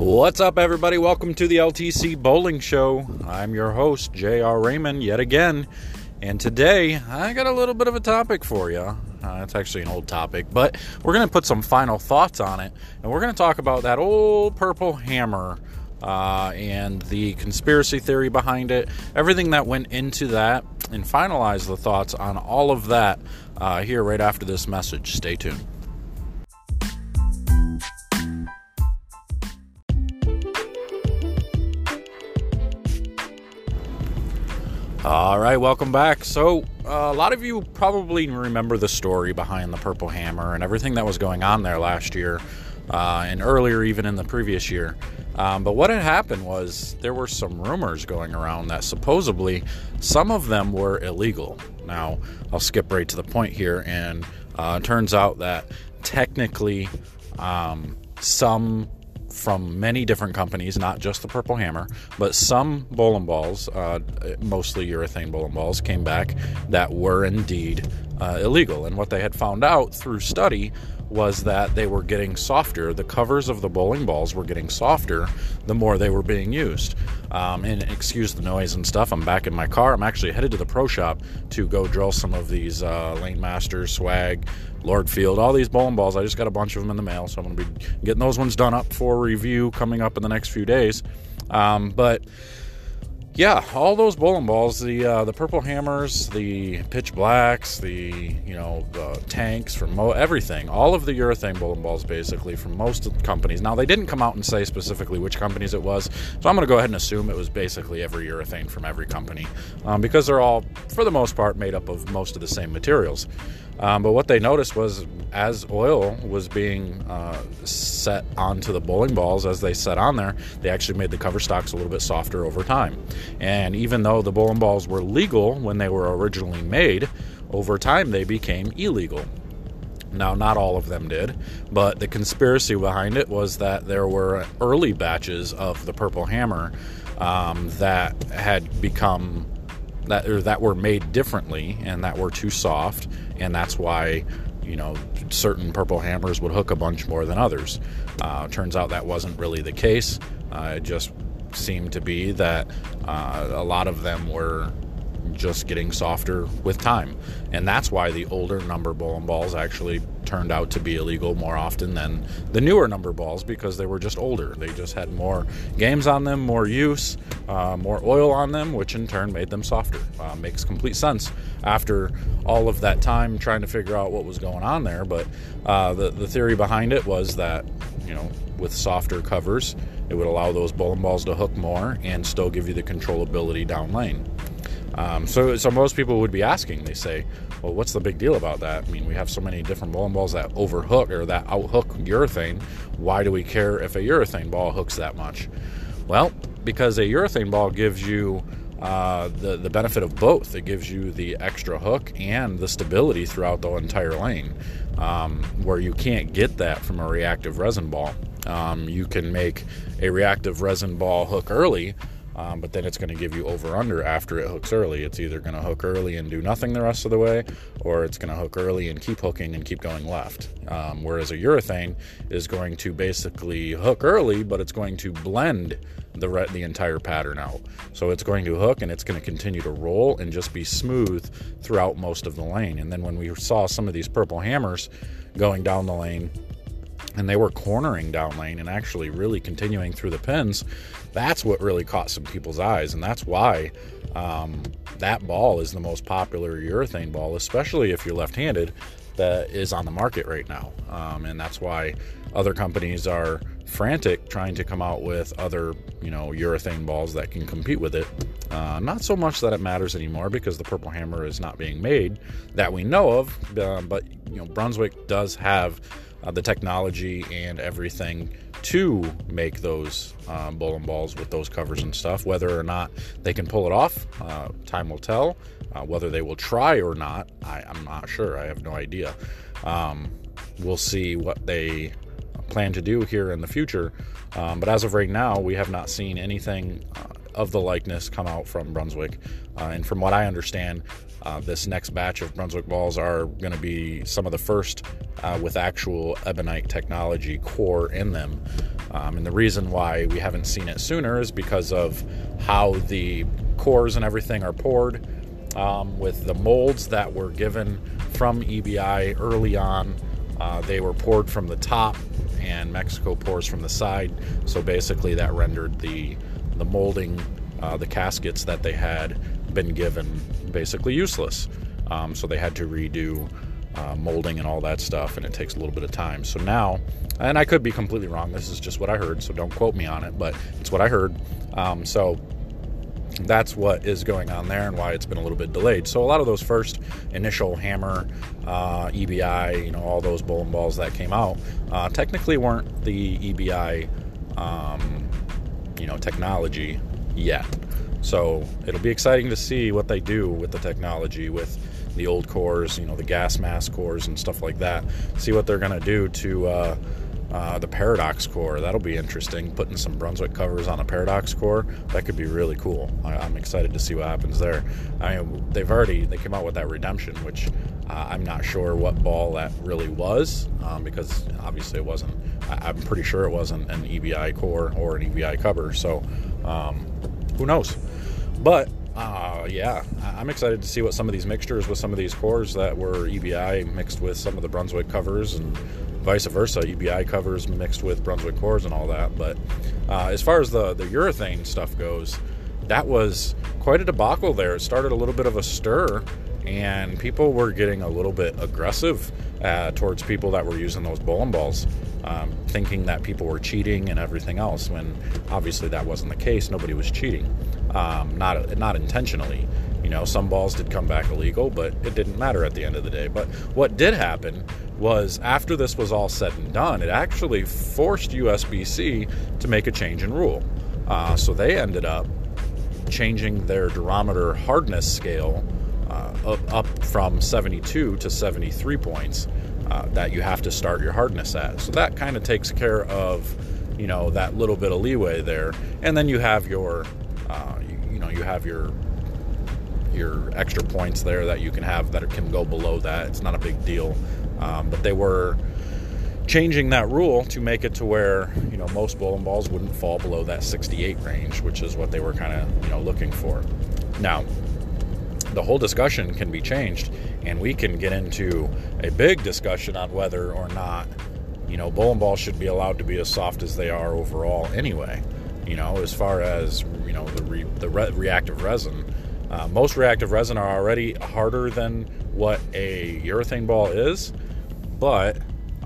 What's up, everybody? Welcome to the LTC Bowling Show. I'm your host, J.R. Raymond, yet again. And today, I got a little bit of a topic for you. Uh, it's actually an old topic, but we're going to put some final thoughts on it. And we're going to talk about that old purple hammer uh, and the conspiracy theory behind it, everything that went into that, and finalize the thoughts on all of that uh, here right after this message. Stay tuned. All right, welcome back. So, uh, a lot of you probably remember the story behind the Purple Hammer and everything that was going on there last year uh, and earlier, even in the previous year. Um, but what had happened was there were some rumors going around that supposedly some of them were illegal. Now, I'll skip right to the point here, and uh, it turns out that technically um, some from many different companies, not just the Purple Hammer, but some bowling balls, uh, mostly urethane bowling balls, came back that were indeed uh, illegal. And what they had found out through study was that they were getting softer. The covers of the bowling balls were getting softer the more they were being used. Um, and excuse the noise and stuff. I'm back in my car. I'm actually headed to the pro shop to go drill some of these uh, Lane Masters, Swag, Lord Field, all these bowling balls. I just got a bunch of them in the mail, so I'm going to be getting those ones done up for review coming up in the next few days. Um, but yeah, all those bowling balls, the uh, the purple hammers, the pitch blacks, the you know the tanks from Mo- everything, all of the urethane bowling balls basically from most companies. Now they didn't come out and say specifically which companies it was, so I'm going to go ahead and assume it was basically every urethane from every company um, because they're all for the most part made up of most of the same materials. Um, but what they noticed was as oil was being uh, set onto the bowling balls, as they set on there, they actually made the cover stocks a little bit softer over time. And even though the bowling balls were legal when they were originally made, over time they became illegal. Now, not all of them did, but the conspiracy behind it was that there were early batches of the Purple Hammer um, that had become that or that were made differently and that were too soft, and that's why you know certain purple hammers would hook a bunch more than others. Uh, turns out that wasn't really the case. Uh, it just seemed to be that uh, a lot of them were just getting softer with time. And that's why the older number bowling balls actually turned out to be illegal more often than the newer number balls because they were just older. They just had more games on them, more use, uh, more oil on them, which in turn made them softer. Uh, makes complete sense after all of that time trying to figure out what was going on there. But uh, the, the theory behind it was that, you know, with softer covers, it would allow those bowling balls to hook more and still give you the controllability down lane. Um, so, so most people would be asking. They say, "Well, what's the big deal about that? I mean, we have so many different bowling balls that overhook or that outhook urethane. Why do we care if a urethane ball hooks that much?" Well, because a urethane ball gives you uh, the the benefit of both. It gives you the extra hook and the stability throughout the entire lane, um, where you can't get that from a reactive resin ball. Um, you can make a reactive resin ball hook early um, but then it's going to give you over under after it hooks early. It's either going to hook early and do nothing the rest of the way, or it's going to hook early and keep hooking and keep going left. Um, whereas a urethane is going to basically hook early, but it's going to blend the re- the entire pattern out. So it's going to hook and it's going to continue to roll and just be smooth throughout most of the lane. And then when we saw some of these purple hammers going down the lane and they were cornering down lane and actually really continuing through the pins. That's what really caught some people's eyes, and that's why um, that ball is the most popular urethane ball, especially if you're left-handed, that is on the market right now. Um, and that's why other companies are frantic trying to come out with other, you know, urethane balls that can compete with it. Uh, not so much that it matters anymore because the Purple Hammer is not being made that we know of, uh, but you know, Brunswick does have uh, the technology and everything to make those um, bowling balls with those covers and stuff. Whether or not they can pull it off, uh, time will tell. Uh, whether they will try or not, I, am not sure. I have no idea. Um, we'll see what they plan to do here in the future. Um, but as of right now, we have not seen anything uh, of the likeness come out from Brunswick. Uh, and from what I understand, uh, this next batch of Brunswick balls are going to be some of the first uh, with actual ebonite technology core in them. Um, and the reason why we haven't seen it sooner is because of how the cores and everything are poured. Um, with the molds that were given from EBI early on, uh, they were poured from the top, and Mexico pours from the side. So basically, that rendered the the molding, uh, the caskets that they had been given, basically useless. Um, so they had to redo uh, molding and all that stuff, and it takes a little bit of time. So now, and I could be completely wrong. This is just what I heard, so don't quote me on it, but it's what I heard. Um, so that's what is going on there and why it's been a little bit delayed. So a lot of those first initial hammer, uh, EBI, you know, all those bowling balls that came out, uh, technically weren't the EBI, um, you know, technology yet. So it'll be exciting to see what they do with the technology with the old cores, you know, the gas mask cores and stuff like that. See what they're going to do to uh, uh, the Paradox core. That'll be interesting. Putting some Brunswick covers on a Paradox core, that could be really cool. I, am excited to see what happens there. I mean, they've already they came out with that Redemption, which uh, I'm not sure what ball that really was um, because obviously it wasn't. I, am pretty sure it wasn't an EBI core or an EBI cover. So um, who knows? But uh, yeah, I'm excited to see what some of these mixtures with some of these cores that were EBI mixed with some of the Brunswick covers and vice versa, EBI covers mixed with Brunswick cores and all that. But uh, as far as the, the urethane stuff goes, that was quite a debacle there. It started a little bit of a stir, and people were getting a little bit aggressive uh, towards people that were using those bowling balls, um, thinking that people were cheating and everything else. When obviously that wasn't the case. Nobody was cheating, um, not not intentionally. You know, some balls did come back illegal, but it didn't matter at the end of the day. But what did happen was after this was all said and done, it actually forced USBC to make a change in rule. Uh, so they ended up changing their durometer hardness scale uh, up, up, from 72 to 73 points uh, that you have to start your hardness at. So that kind of takes care of, you know, that little bit of leeway there. And then you have your, uh, you, you know, you have your your extra points there that you can have that can go below that. It's not a big deal. Um, but they were changing that rule to make it to where you know most bowling balls wouldn't fall below that 68 range, which is what they were kind of you know looking for. Now, the whole discussion can be changed, and we can get into a big discussion on whether or not you know bowling balls should be allowed to be as soft as they are overall. Anyway, you know as far as you know the re, the re, reactive resin. Uh, most reactive resin are already harder than what a urethane ball is, but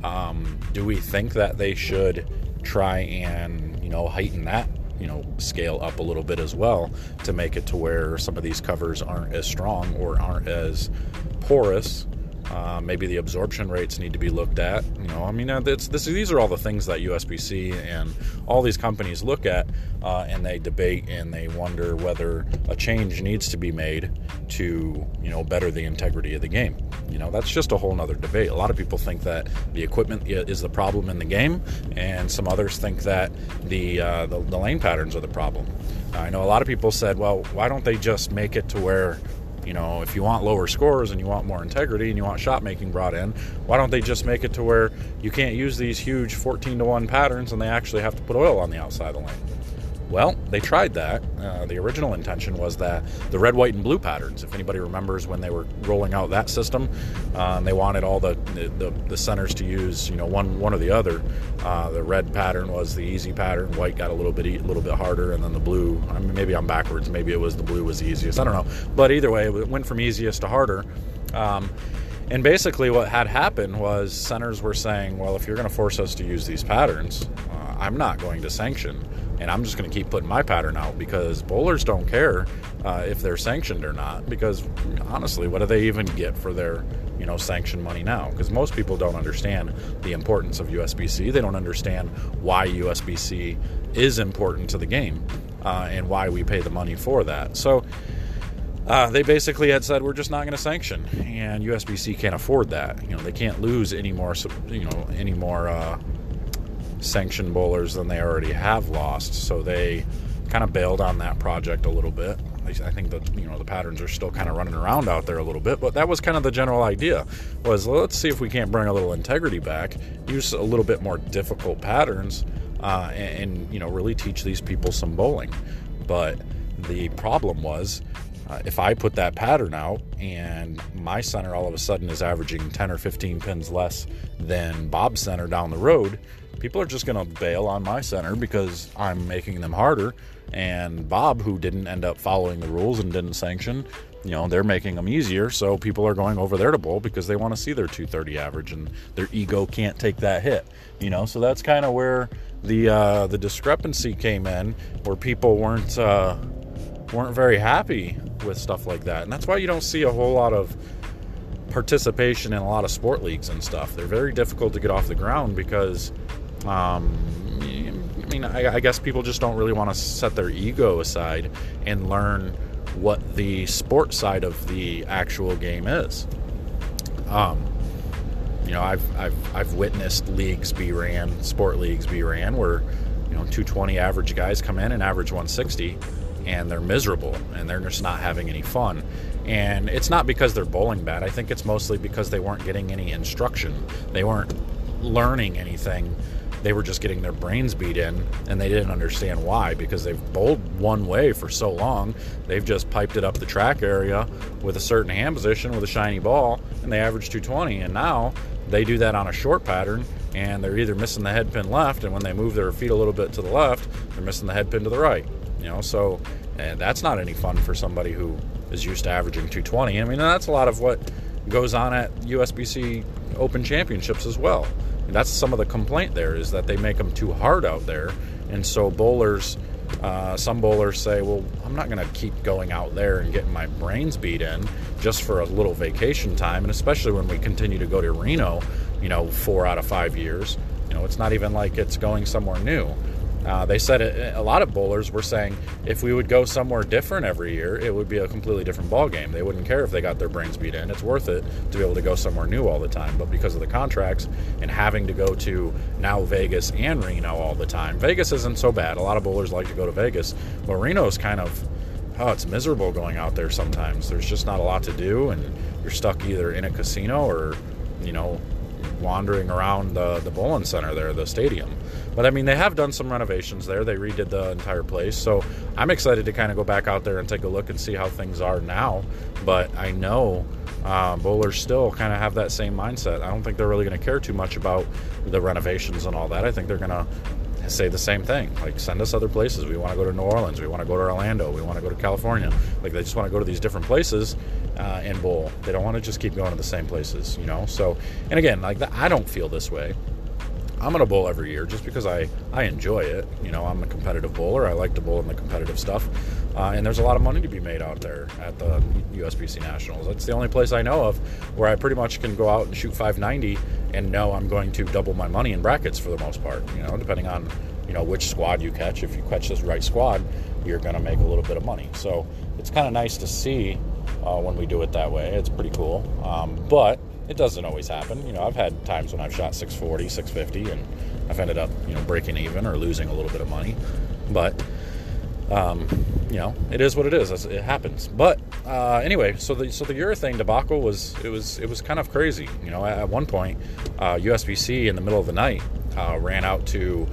um, do we think that they should try and you know heighten that you know scale up a little bit as well to make it to where some of these covers aren't as strong or aren't as porous uh, maybe the absorption rates need to be looked at. You know, I mean, uh, this, these are all the things that USBC and all these companies look at, uh, and they debate and they wonder whether a change needs to be made to, you know, better the integrity of the game. You know, that's just a whole other debate. A lot of people think that the equipment is the problem in the game, and some others think that the uh, the, the lane patterns are the problem. I know a lot of people said, well, why don't they just make it to where you know, if you want lower scores and you want more integrity and you want shot making brought in, why don't they just make it to where you can't use these huge 14 to 1 patterns and they actually have to put oil on the outside of the lane? Well, they tried that. Uh, the original intention was that the red, white, and blue patterns. If anybody remembers when they were rolling out that system, uh, they wanted all the, the, the centers to use you know one one or the other. Uh, the red pattern was the easy pattern. White got a little bit a little bit harder, and then the blue. I mean, maybe I'm backwards. Maybe it was the blue was the easiest. I don't know. But either way, it went from easiest to harder. Um, and basically, what had happened was centers were saying, well, if you're going to force us to use these patterns, I'm not going to sanction and I'm just going to keep putting my pattern out because bowlers don't care uh, if they're sanctioned or not. Because honestly, what do they even get for their you know sanction money now? Because most people don't understand the importance of USBC. They don't understand why USBC is important to the game uh, and why we pay the money for that. So. Uh, they basically had said we're just not going to sanction, and USBC can't afford that. You know, they can't lose any more, you know, any more uh, sanction bowlers than they already have lost. So they kind of bailed on that project a little bit. I think that you know the patterns are still kind of running around out there a little bit, but that was kind of the general idea. Was let's see if we can't bring a little integrity back, use a little bit more difficult patterns uh, and, and, you know, really teach these people some bowling. But the problem was uh, if I put that pattern out and my center all of a sudden is averaging 10 or 15 pins less than Bob's center down the road, people are just going to bail on my center because I'm making them harder. And Bob, who didn't end up following the rules and didn't sanction, you know, they're making them easier. So people are going over there to bowl because they want to see their 230 average and their ego can't take that hit, you know. So that's kind of where the uh, the discrepancy came in, where people weren't uh, weren't very happy with stuff like that. And that's why you don't see a whole lot of participation in a lot of sport leagues and stuff. They're very difficult to get off the ground because, um, I mean, I, I guess people just don't really want to set their ego aside and learn what the sport side of the actual game is. Um, you know, I've, I've, I've witnessed leagues be ran, sport leagues be ran, where, you know, 220 average guys come in and average 160 and they're miserable and they're just not having any fun. And it's not because they're bowling bad. I think it's mostly because they weren't getting any instruction. They weren't learning anything. They were just getting their brains beat in and they didn't understand why because they've bowled one way for so long. They've just piped it up the track area with a certain hand position with a shiny ball and they average 220. And now they do that on a short pattern and they're either missing the head pin left and when they move their feet a little bit to the left, they're missing the head pin to the right. You know, so and that's not any fun for somebody who is used to averaging 220. I mean, that's a lot of what goes on at USBC Open Championships as well. That's some of the complaint there is that they make them too hard out there, and so bowlers. Uh, some bowlers say, "Well, I'm not going to keep going out there and getting my brains beat in just for a little vacation time." And especially when we continue to go to Reno, you know, four out of five years, you know, it's not even like it's going somewhere new. Uh, they said it, a lot of bowlers were saying if we would go somewhere different every year, it would be a completely different ball game. They wouldn't care if they got their brains beat in. It's worth it to be able to go somewhere new all the time. But because of the contracts and having to go to now Vegas and Reno all the time, Vegas isn't so bad. A lot of bowlers like to go to Vegas, but Reno's kind of oh, it's miserable going out there sometimes. There's just not a lot to do, and you're stuck either in a casino or you know wandering around the, the bowling center there, the stadium. But I mean, they have done some renovations there. They redid the entire place. So I'm excited to kind of go back out there and take a look and see how things are now. But I know uh, bowlers still kind of have that same mindset. I don't think they're really going to care too much about the renovations and all that. I think they're going to say the same thing. Like, send us other places. We want to go to New Orleans. We want to go to Orlando. We want to go to California. Like, they just want to go to these different places uh, and bowl. They don't want to just keep going to the same places, you know? So, and again, like, the, I don't feel this way. I'm going to bowl every year just because I, I enjoy it. You know, I'm a competitive bowler. I like to bowl in the competitive stuff. Uh, and there's a lot of money to be made out there at the USBC Nationals. That's the only place I know of where I pretty much can go out and shoot 590 and know I'm going to double my money in brackets for the most part. You know, depending on you know which squad you catch. If you catch this right squad, you're going to make a little bit of money. So it's kind of nice to see uh, when we do it that way. It's pretty cool. Um, but it doesn't always happen. You know, I've had times when I've shot 640, 650, and I've ended up you know breaking even or losing a little bit of money. But um, you know, it is what it is. It happens. But uh, anyway, so the so the urethane debacle was it was it was kind of crazy. You know, at, one point, uh, USBC in the middle of the night uh, ran out to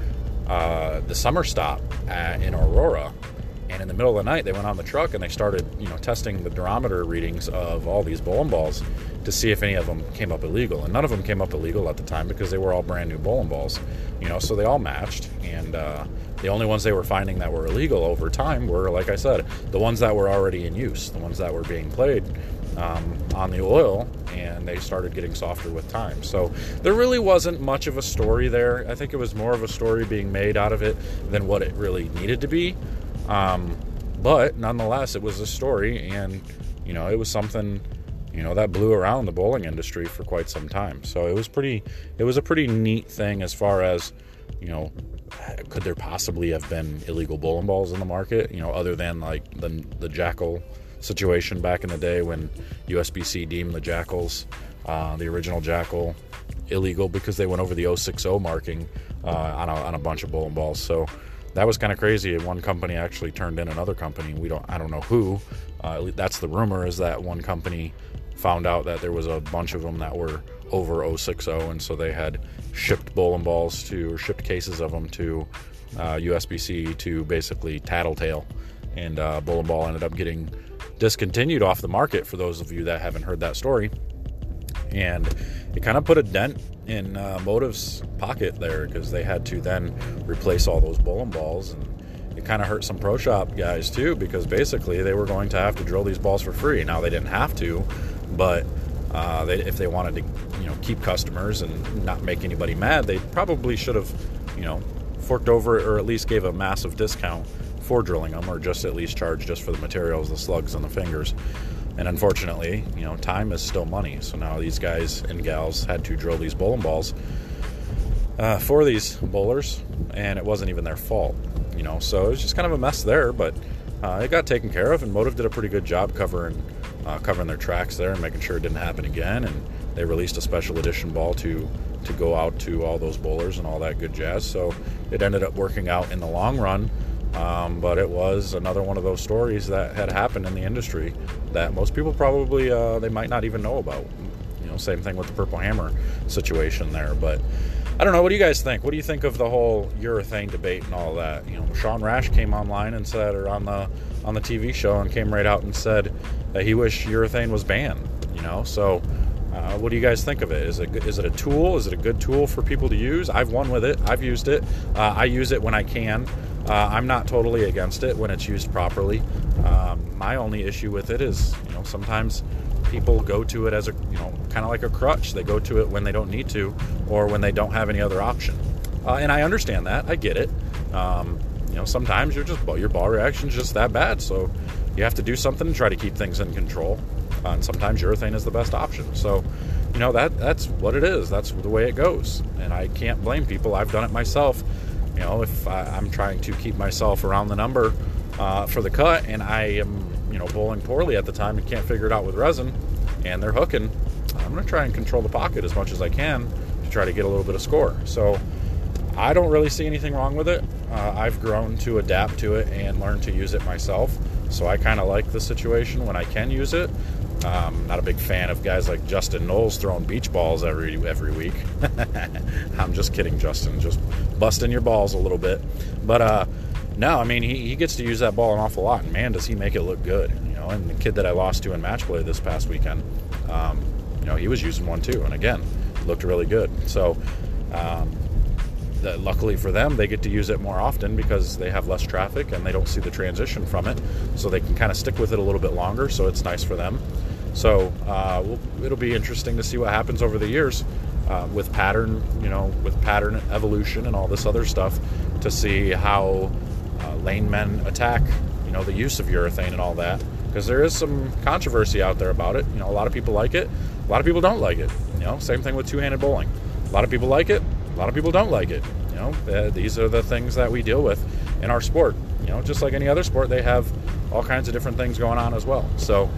uh, the summer stop at, in Aurora, and in the middle of the night they went on the truck and they started you know testing the durometer readings of all these bowling balls to see if any of them came up illegal, and none of them came up illegal at the time because they were all brand new bowling balls. You know, so they all matched and uh, the only ones they were finding that were illegal over time were, like I said, the ones that were already in use, the ones that were being played um, on the oil, and they started getting softer with time. So there really wasn't much of a story there. I think it was more of a story being made out of it than what it really needed to be. Um, but nonetheless, it was a story, and you know, it was something you know that blew around the bowling industry for quite some time. So it was pretty, it was a pretty neat thing as far as you know could there possibly have been illegal bowling balls in the market? You know, other than like the the jackal situation back in the day when USBC deemed the jackals, uh, the original jackal, illegal because they went over the 060 marking uh, on, a, on a bunch of bowling balls. So that was kind of crazy. One company actually turned in another company. We don't, I don't know who. Uh, that's the rumor is that one company found out that there was a bunch of them that were over 060, and so they had shipped bowling balls to, or shipped cases of them to uh, USBC to basically Tattletale, and uh, bowling ball ended up getting discontinued off the market. For those of you that haven't heard that story, and it kind of put a dent in uh, Motiv's pocket there because they had to then replace all those bowling balls and it kind of hurt some pro shop guys too because basically they were going to have to drill these balls for free. Now they didn't have to, but uh, they, if they wanted to, you know, keep customers and not make anybody mad, they probably should have, you know, forked over or at least gave a massive discount for drilling them, or just at least charge just for the materials, the slugs and the fingers. And unfortunately, you know, time is still money. So now these guys and gals had to drill these bowling balls uh, for these bowlers, and it wasn't even their fault. You know, so it was just kind of a mess there, but uh, it got taken care of, and Motiv did a pretty good job covering uh, covering their tracks there and making sure it didn't happen again. And they released a special edition ball to to go out to all those bowlers and all that good jazz. So it ended up working out in the long run. Um, but it was another one of those stories that had happened in the industry that most people probably uh, they might not even know about. You know, same thing with the Purple Hammer situation there. But I don't know. What do you guys think? What do you think of the whole urethane debate and all that? You know, Sean Rash came online and said, or on the on the TV show, and came right out and said that he wished urethane was banned. You know, so. Uh, what do you guys think of it? Is it is it a tool? Is it a good tool for people to use? I've won with it. I've used it. Uh, I use it when I can. Uh, I'm not totally against it when it's used properly. Um, my only issue with it is, you know, sometimes people go to it as a, you know, kind of like a crutch. They go to it when they don't need to or when they don't have any other option. Uh, and I understand that. I get it. Um, you know, sometimes you're just your ball reaction's just that bad, so you have to do something to try to keep things in control. Uh, and sometimes urethane is the best option. So, you know that that's what it is. That's the way it goes, and I can't blame people. I've done it myself you know, if I, am trying to keep myself around the number uh, for the cut and I am, know, bowling poorly at the time and can't figure it out with resin and they're hooking, I'm going to try and control the pocket as much as I can to try to get a little bit of score. So I don't really see anything wrong with it. Uh, I've grown to adapt to it and learn to use it myself. So I kind of like the situation when I can use it. Um, not a big fan of guys like Justin Knowles throwing beach balls every every week. I'm just kidding, Justin. Just busting your balls a little bit. But uh, no, I mean he, he gets to use that ball an awful lot, and man, does he make it look good. You know, and the kid that I lost to in match play this past weekend, um, you know, he was using one too, and again, looked really good. So. Um, that luckily for them, they get to use it more often because they have less traffic and they don't see the transition from it. So they can kind of stick with it a little bit longer. So it's nice for them. So uh, we'll, it'll be interesting to see what happens over the years uh, with pattern, you know, with pattern evolution and all this other stuff to see how uh, lane men attack, you know, the use of urethane and all that. Because there is some controversy out there about it. You know, a lot of people like it, a lot of people don't like it. You know, same thing with two-handed bowling. A lot of people like it, a lot of people don't like it. You know, uh, these are the things that we deal with in our sport. You know, just like any other sport, they have all kinds of different things going on as well. So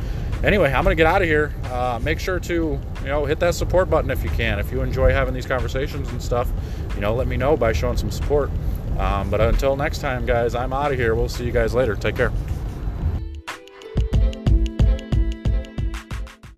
anyway, I'm going to get out of here. Uh, make sure to, you know, hit that support button if you can. If you enjoy having these conversations and stuff, you know, let me know by showing some support. Um, but until next time, guys, I'm out of here. We'll see you guys later. Take care.